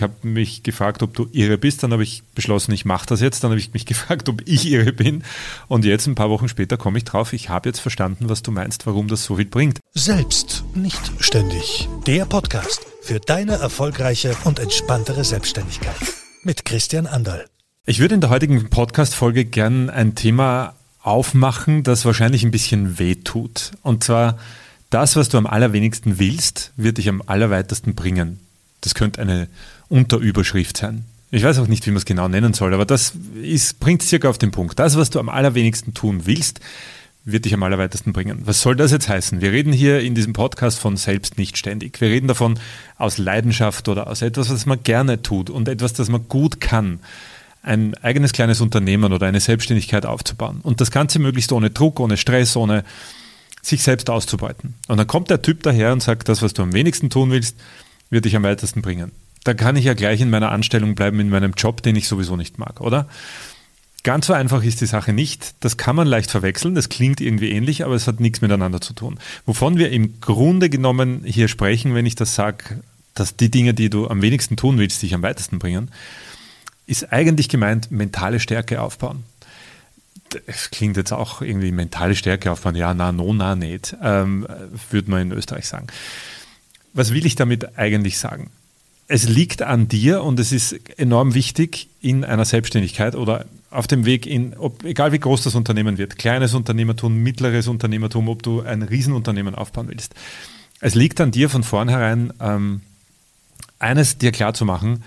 Ich habe mich gefragt, ob du irre bist. Dann habe ich beschlossen, ich mache das jetzt. Dann habe ich mich gefragt, ob ich irre bin. Und jetzt, ein paar Wochen später, komme ich drauf. Ich habe jetzt verstanden, was du meinst, warum das so viel bringt. Selbst nicht ständig. Der Podcast für deine erfolgreiche und entspanntere Selbstständigkeit. Mit Christian Anderl. Ich würde in der heutigen Podcast-Folge gern ein Thema aufmachen, das wahrscheinlich ein bisschen weh tut. Und zwar, das, was du am allerwenigsten willst, wird dich am allerweitesten bringen. Das könnte eine Unterüberschrift sein. Ich weiß auch nicht, wie man es genau nennen soll, aber das ist, bringt circa auf den Punkt. Das, was du am allerwenigsten tun willst, wird dich am allerweitesten bringen. Was soll das jetzt heißen? Wir reden hier in diesem Podcast von selbst nicht ständig. Wir reden davon aus Leidenschaft oder aus etwas, was man gerne tut und etwas, das man gut kann. Ein eigenes kleines Unternehmen oder eine Selbstständigkeit aufzubauen. Und das Ganze möglichst ohne Druck, ohne Stress, ohne sich selbst auszubeuten. Und dann kommt der Typ daher und sagt, das, was du am wenigsten tun willst, wird dich am weitesten bringen. Da kann ich ja gleich in meiner Anstellung bleiben, in meinem Job, den ich sowieso nicht mag, oder? Ganz so einfach ist die Sache nicht. Das kann man leicht verwechseln. Das klingt irgendwie ähnlich, aber es hat nichts miteinander zu tun. Wovon wir im Grunde genommen hier sprechen, wenn ich das sage, dass die Dinge, die du am wenigsten tun willst, dich am weitesten bringen, ist eigentlich gemeint, mentale Stärke aufbauen. Das klingt jetzt auch irgendwie mentale Stärke aufbauen. Ja, na, no, na, nicht, ähm, würde man in Österreich sagen. Was will ich damit eigentlich sagen? Es liegt an dir und es ist enorm wichtig in einer Selbstständigkeit oder auf dem Weg in, ob, egal wie groß das Unternehmen wird, kleines Unternehmertum, mittleres Unternehmertum, ob du ein Riesenunternehmen aufbauen willst. Es liegt an dir von vornherein, ähm, eines dir klar zu machen,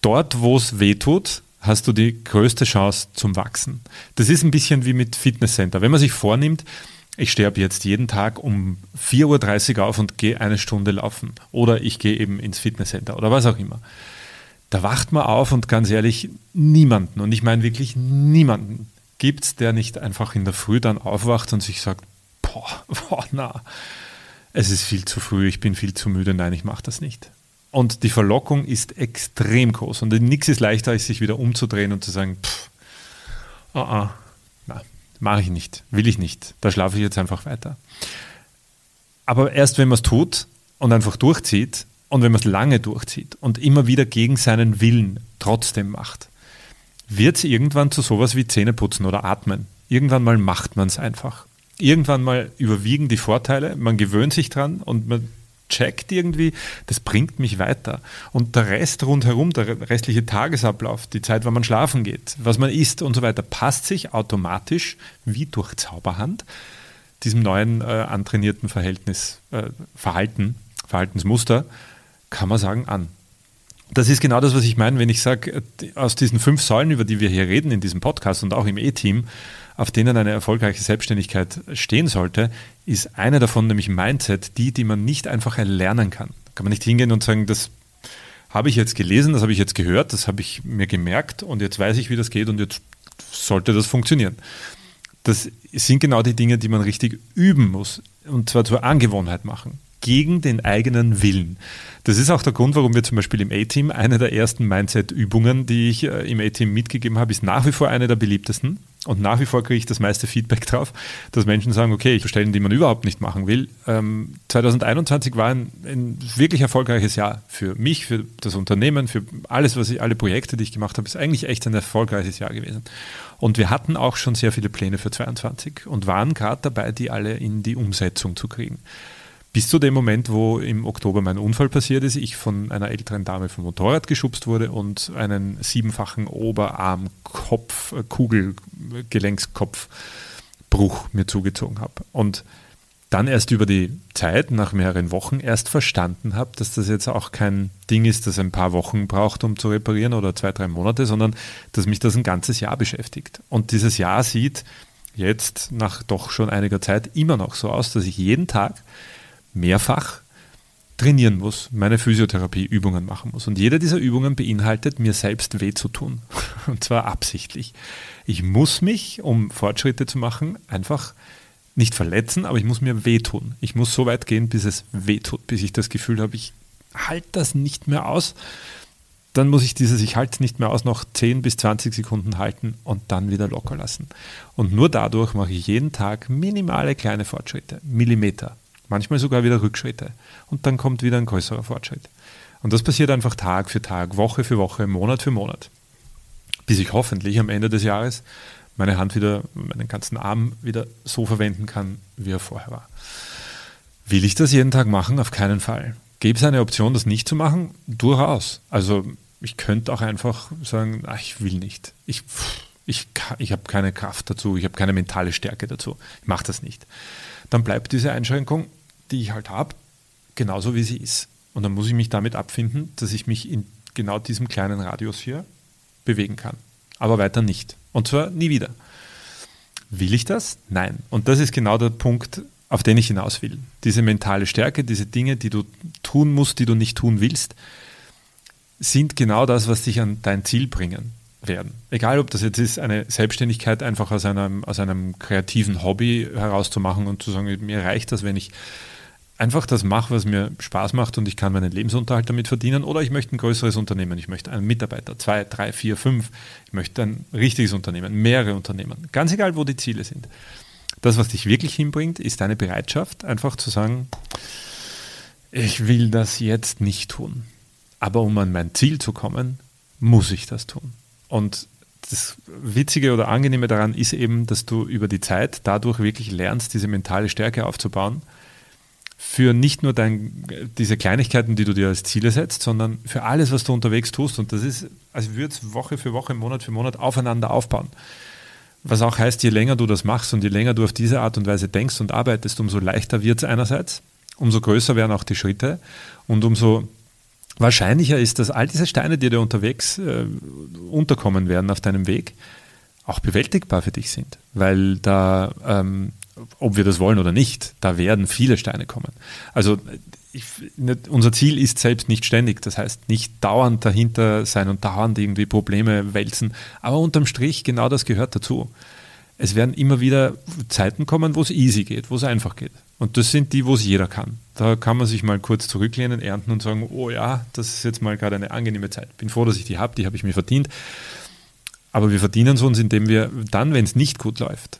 dort, wo es weh tut, hast du die größte Chance zum Wachsen. Das ist ein bisschen wie mit Fitnesscenter. Wenn man sich vornimmt, ich ab jetzt jeden Tag um 4.30 Uhr auf und gehe eine Stunde laufen. Oder ich gehe eben ins Fitnesscenter oder was auch immer. Da wacht man auf und ganz ehrlich, niemanden, und ich meine wirklich niemanden, gibt es, der nicht einfach in der Früh dann aufwacht und sich sagt, boah, boah, na, es ist viel zu früh, ich bin viel zu müde, nein, ich mache das nicht. Und die Verlockung ist extrem groß. Und nichts ist leichter, als sich wieder umzudrehen und zu sagen, pff, uh -uh, na, mache ich nicht, will ich nicht, da schlafe ich jetzt einfach weiter. Aber erst wenn man es tut und einfach durchzieht, und wenn man es lange durchzieht und immer wieder gegen seinen Willen trotzdem macht, wird es irgendwann zu sowas wie Zähneputzen oder Atmen. Irgendwann mal macht man es einfach. Irgendwann mal überwiegen die Vorteile, man gewöhnt sich dran und man checkt irgendwie, das bringt mich weiter. Und der Rest rundherum, der restliche Tagesablauf, die Zeit, wann man schlafen geht, was man isst und so weiter, passt sich automatisch wie durch Zauberhand diesem neuen äh, antrainierten Verhältnis, äh, Verhalten, Verhaltensmuster kann man sagen, an. Das ist genau das, was ich meine, wenn ich sage, aus diesen fünf Säulen, über die wir hier reden in diesem Podcast und auch im E-Team, auf denen eine erfolgreiche Selbstständigkeit stehen sollte, ist eine davon, nämlich Mindset, die, die man nicht einfach erlernen kann. Kann man nicht hingehen und sagen, das habe ich jetzt gelesen, das habe ich jetzt gehört, das habe ich mir gemerkt und jetzt weiß ich, wie das geht und jetzt sollte das funktionieren. Das sind genau die Dinge, die man richtig üben muss und zwar zur Angewohnheit machen gegen den eigenen Willen. Das ist auch der Grund, warum wir zum Beispiel im A-Team, eine der ersten Mindset-Übungen, die ich äh, im A-Team mitgegeben habe, ist nach wie vor eine der beliebtesten. Und nach wie vor kriege ich das meiste Feedback drauf, dass Menschen sagen, okay, ich Stellen, die man überhaupt nicht machen will. Ähm, 2021 war ein, ein, wirklich erfolgreiches Jahr für mich, für das Unternehmen, für alles, was ich, alle Projekte, die ich gemacht habe, ist eigentlich echt ein erfolgreiches Jahr gewesen. Und wir hatten auch schon sehr viele Pläne für 2022 und waren gerade dabei, die alle in die Umsetzung zu kriegen. Bis zu dem Moment, wo im Oktober mein Unfall passiert ist, ich von einer älteren Dame vom Motorrad geschubst wurde und einen siebenfachen Oberarm-Kopf, äh, Kugelgelenkskopfbruch mir zugezogen habe. Und dann erst über die Zeit, nach mehreren Wochen, erst verstanden habe, dass das jetzt auch kein Ding ist, das ein paar Wochen braucht, um zu reparieren oder zwei, drei Monate, sondern dass mich das ein ganzes Jahr beschäftigt. Und dieses Jahr sieht jetzt nach doch schon einiger Zeit immer noch so aus, dass ich jeden Tag mehrfach trainieren muss, meine Physiotherapieübungen machen muss. Und jede dieser Übungen beinhaltet, mir selbst weh zu tun. Und zwar absichtlich. Ich muss mich, um Fortschritte zu machen, einfach nicht verletzen, aber ich muss mir wehtun. Ich muss so weit gehen, bis es wehtut, bis ich das Gefühl habe, ich halte das nicht mehr aus. Dann muss ich dieses Ich halte es nicht mehr aus noch 10 bis 20 Sekunden halten und dann wieder locker lassen. Und nur dadurch mache ich jeden Tag minimale kleine Fortschritte, Millimeter manchmal sogar wieder Rückschritte. Und dann kommt wieder ein größerer Fortschritt. Und das passiert einfach Tag für Tag, Woche für Woche, Monat für Monat. Bis ich hoffentlich am Ende des Jahres meine Hand wieder, meinen ganzen Arm wieder so verwenden kann, wie er vorher war. Will ich das jeden Tag machen? Auf keinen Fall. Gäbe es eine Option, das nicht zu machen? Durchaus. Also ich könnte auch einfach sagen, ach, ich will nicht. Ich, ich, ich habe keine Kraft dazu, ich habe keine mentale Stärke dazu. Ich mache das nicht. Dann bleibt diese Einschränkung, die ich halt habe, genauso wie sie ist. Und dann muss ich mich damit abfinden, dass ich mich in genau diesem kleinen Radius hier bewegen kann. Aber weiter nicht. Und zwar nie wieder. Will ich das? Nein. Und das ist genau der Punkt, auf den ich hinaus will. Diese mentale Stärke, diese Dinge, die du tun musst, die du nicht tun willst, sind genau das, was dich an dein Ziel bringen werden. Egal, ob das jetzt ist, eine Selbstständigkeit einfach aus einem, aus einem kreativen Hobby herauszumachen und zu sagen, mir reicht das, wenn ich einfach das mache, was mir Spaß macht und ich kann meinen Lebensunterhalt damit verdienen. Oder ich möchte ein größeres Unternehmen, ich möchte einen Mitarbeiter, zwei, drei, vier, fünf. Ich möchte ein richtiges Unternehmen, mehrere Unternehmen. Ganz egal, wo die Ziele sind. Das, was dich wirklich hinbringt, ist deine Bereitschaft, einfach zu sagen, ich will das jetzt nicht tun. Aber um an mein Ziel zu kommen, muss ich das tun. Und das Witzige oder Angenehme daran ist eben, dass du über die Zeit dadurch wirklich lernst, diese mentale Stärke aufzubauen für nicht nur dein, diese Kleinigkeiten, die du dir als Ziele setzt, sondern für alles, was du unterwegs tust. Und das ist, als würde es Woche für Woche, Monat für Monat aufeinander aufbauen. Was auch heißt, je länger du das machst und je länger du auf diese Art und Weise denkst und arbeitest, umso leichter wird es einerseits, umso größer werden auch die Schritte und umso wahrscheinlicher ist, dass all diese Steine, die dir unterwegs äh, unterkommen werden auf deinem Weg, auch bewältigbar für dich sind. Weil da ähm, ob wir das wollen oder nicht, da werden viele Steine kommen. Also ich, unser Ziel ist selbst nicht ständig, das heißt nicht dauernd dahinter sein und dauernd irgendwie Probleme wälzen, aber unterm Strich genau das gehört dazu. Es werden immer wieder Zeiten kommen, wo es easy geht, wo es einfach geht. Und das sind die, wo es jeder kann. Da kann man sich mal kurz zurücklehnen, ernten und sagen, oh ja, das ist jetzt mal gerade eine angenehme Zeit. Bin froh, dass ich die habe, die habe ich mir verdient. Aber wir verdienen es uns, indem wir dann, wenn es nicht gut läuft,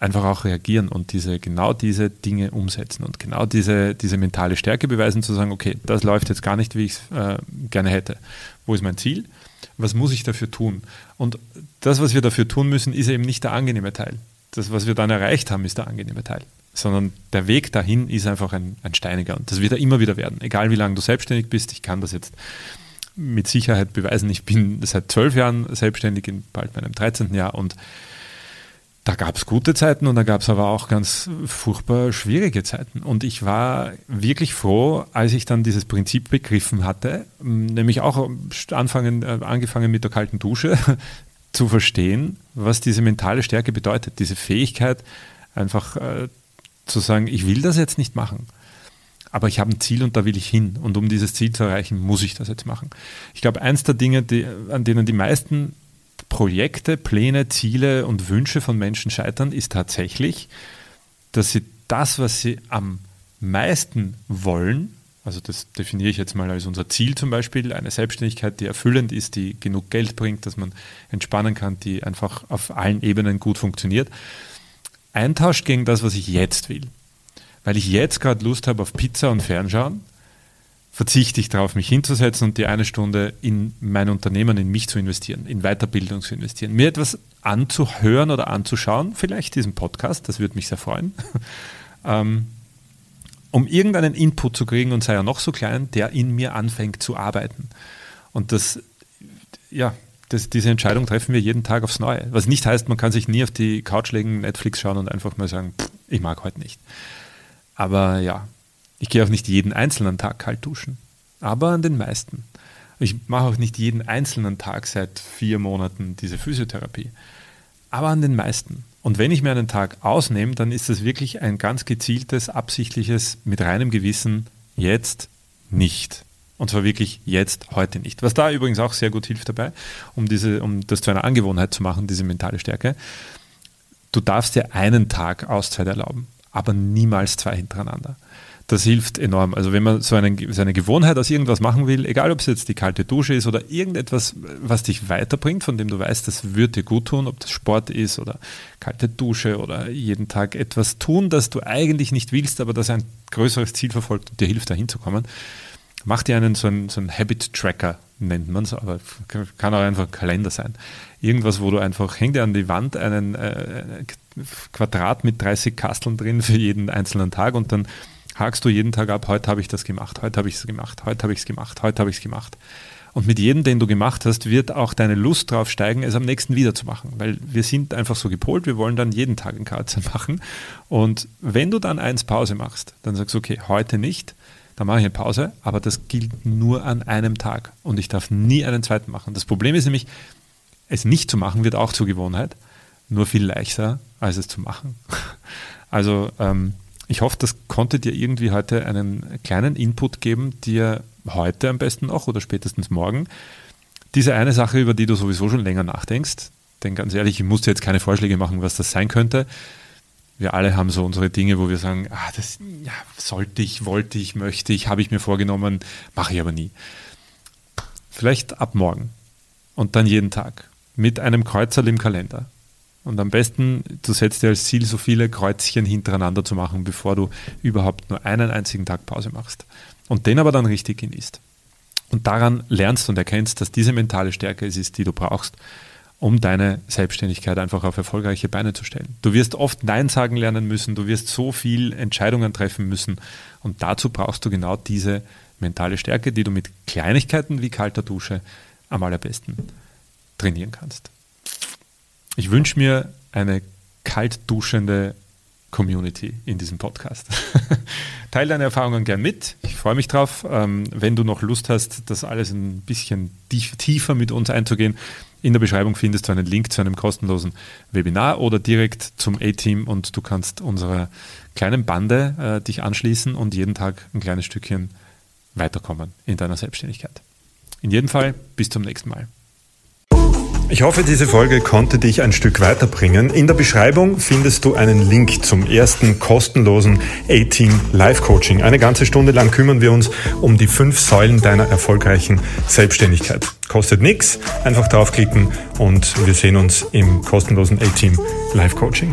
einfach auch reagieren und diese, genau diese Dinge umsetzen und genau diese, diese mentale Stärke beweisen, zu sagen, okay, das läuft jetzt gar nicht, wie ich es äh, gerne hätte. Wo ist mein Ziel? Was muss ich dafür tun? Und das, was wir dafür tun müssen, ist eben nicht der angenehme Teil. Das, was wir dann erreicht haben, ist der angenehme Teil. Sondern der Weg dahin ist einfach ein, ein steiniger. Und das wird er immer wieder werden. Egal wie lange du selbstständig bist, ich kann das jetzt mit Sicherheit beweisen. Ich bin seit zwölf Jahren selbstständig, in bald meinem 13. Jahr und da gab es gute Zeiten und da gab es aber auch ganz furchtbar schwierige Zeiten. Und ich war wirklich froh, als ich dann dieses Prinzip begriffen hatte, nämlich auch anfangen, äh, angefangen mit der kalten Dusche, zu verstehen, was diese mentale Stärke bedeutet. Diese Fähigkeit, einfach äh, zu sagen, ich will das jetzt nicht machen. Aber ich habe ein Ziel und da will ich hin. Und um dieses Ziel zu erreichen, muss ich das jetzt machen. Ich glaube, eins der Dinge, die, an denen die meisten Projekte, Pläne, Ziele und Wünsche von Menschen scheitern, ist tatsächlich, dass sie das, was sie am meisten wollen, also das definiere ich jetzt mal als unser Ziel zum Beispiel, eine Selbstständigkeit, die erfüllend ist, die genug Geld bringt, dass man entspannen kann, die einfach auf allen Ebenen gut funktioniert, eintauscht gegen das, was ich jetzt will. Weil ich jetzt gerade Lust habe auf Pizza und Fernschauen, verzichte ich darauf, mich hinzusetzen und die eine Stunde in mein Unternehmen, in mich zu investieren, in Weiterbildung zu investieren, mir etwas anzuhören oder anzuschauen, vielleicht diesen Podcast, das würde mich sehr freuen, ähm, um irgendeinen Input zu kriegen und sei er noch so klein, der in mir anfängt zu arbeiten. Und das, ja, das, diese Entscheidung treffen wir jeden Tag aufs Neue. Was nicht heißt, man kann sich nie auf die Couch legen, Netflix schauen und einfach mal sagen, pff, ich mag heute nicht. Aber ja, ich gehe auch nicht jeden einzelnen Tag kalt duschen, aber an den meisten. Ich mache auch nicht jeden einzelnen Tag seit vier Monaten diese Physiotherapie, aber an den meisten. Und wenn ich mir einen Tag ausnehme, dann ist es wirklich ein ganz gezieltes, absichtliches, mit reinem Gewissen, jetzt nicht. Und zwar wirklich jetzt, heute nicht. Was da übrigens auch sehr gut hilft dabei, um, diese, um das zu einer Angewohnheit zu machen, diese mentale Stärke. Du darfst dir einen Tag Auszeit erlauben, aber niemals zwei hintereinander das hilft enorm. Also wenn man so, einen, so eine Gewohnheit aus irgendwas machen will, egal ob es jetzt die kalte Dusche ist oder irgendetwas, was dich weiterbringt, von dem du weißt, das wird dir gut tun, ob das Sport ist oder kalte Dusche oder jeden Tag etwas tun, das du eigentlich nicht willst, aber das ein größeres Ziel verfolgt und dir hilft, dahin zu kommen, Mach dir einen so einen, so einen Habit-Tracker, nennt man es, aber kann auch einfach ein Kalender sein. Irgendwas, wo du einfach, häng dir an die Wand einen äh, Quadrat mit 30 Kasteln drin für jeden einzelnen Tag und dann hakst du jeden Tag ab, heute habe ich das gemacht, heute habe ich es gemacht, heute habe ich es gemacht, heute habe ich es gemacht. Und mit jedem, den du gemacht hast, wird auch deine Lust drauf steigen, es am nächsten wieder zu machen. Weil wir sind einfach so gepolt, wir wollen dann jeden Tag ein KZ machen. Und wenn du dann eins Pause machst, dann sagst du, okay, heute nicht, dann mache ich eine Pause, aber das gilt nur an einem Tag. Und ich darf nie einen zweiten machen. Das Problem ist nämlich, es nicht zu machen wird auch zur Gewohnheit, nur viel leichter, als es zu machen. Also ähm, ich hoffe, das konnte dir irgendwie heute einen kleinen Input geben, dir heute am besten noch oder spätestens morgen diese eine Sache, über die du sowieso schon länger nachdenkst, denn ganz ehrlich, ich musste jetzt keine Vorschläge machen, was das sein könnte. Wir alle haben so unsere Dinge, wo wir sagen, ah, das ja, sollte ich, wollte ich, möchte ich, habe ich mir vorgenommen, mache ich aber nie. Vielleicht ab morgen und dann jeden Tag mit einem Kreuzer im Kalender. Und am besten, du setzt dir als Ziel, so viele Kreuzchen hintereinander zu machen, bevor du überhaupt nur einen einzigen Tag Pause machst. Und den aber dann richtig genießt. Und daran lernst und erkennst, dass diese mentale Stärke es ist, die du brauchst, um deine Selbstständigkeit einfach auf erfolgreiche Beine zu stellen. Du wirst oft Nein sagen lernen müssen, du wirst so viel Entscheidungen treffen müssen. Und dazu brauchst du genau diese mentale Stärke, die du mit Kleinigkeiten wie kalter Dusche am allerbesten trainieren kannst. Ich wünsche mir eine kalt duschende Community in diesem Podcast. Teil deine Erfahrungen gern mit. Ich freue mich drauf. Ähm, wenn du noch Lust hast, das alles ein bisschen tiefer mit uns einzugehen, in der Beschreibung findest du einen Link zu einem kostenlosen Webinar oder direkt zum A-Team und du kannst unserer kleinen Bande äh, dich anschließen und jeden Tag ein kleines Stückchen weiterkommen in deiner Selbstständigkeit. In jedem Fall, bis zum nächsten Mal. Ich hoffe, diese Folge konnte dich ein Stück weiterbringen. In der Beschreibung findest du einen Link zum ersten kostenlosen A-Team Live Coaching. Eine ganze Stunde lang kümmern wir uns um die fünf Säulen deiner erfolgreichen Selbstständigkeit. Kostet nichts, einfach draufklicken und wir sehen uns im kostenlosen A-Team Live Coaching.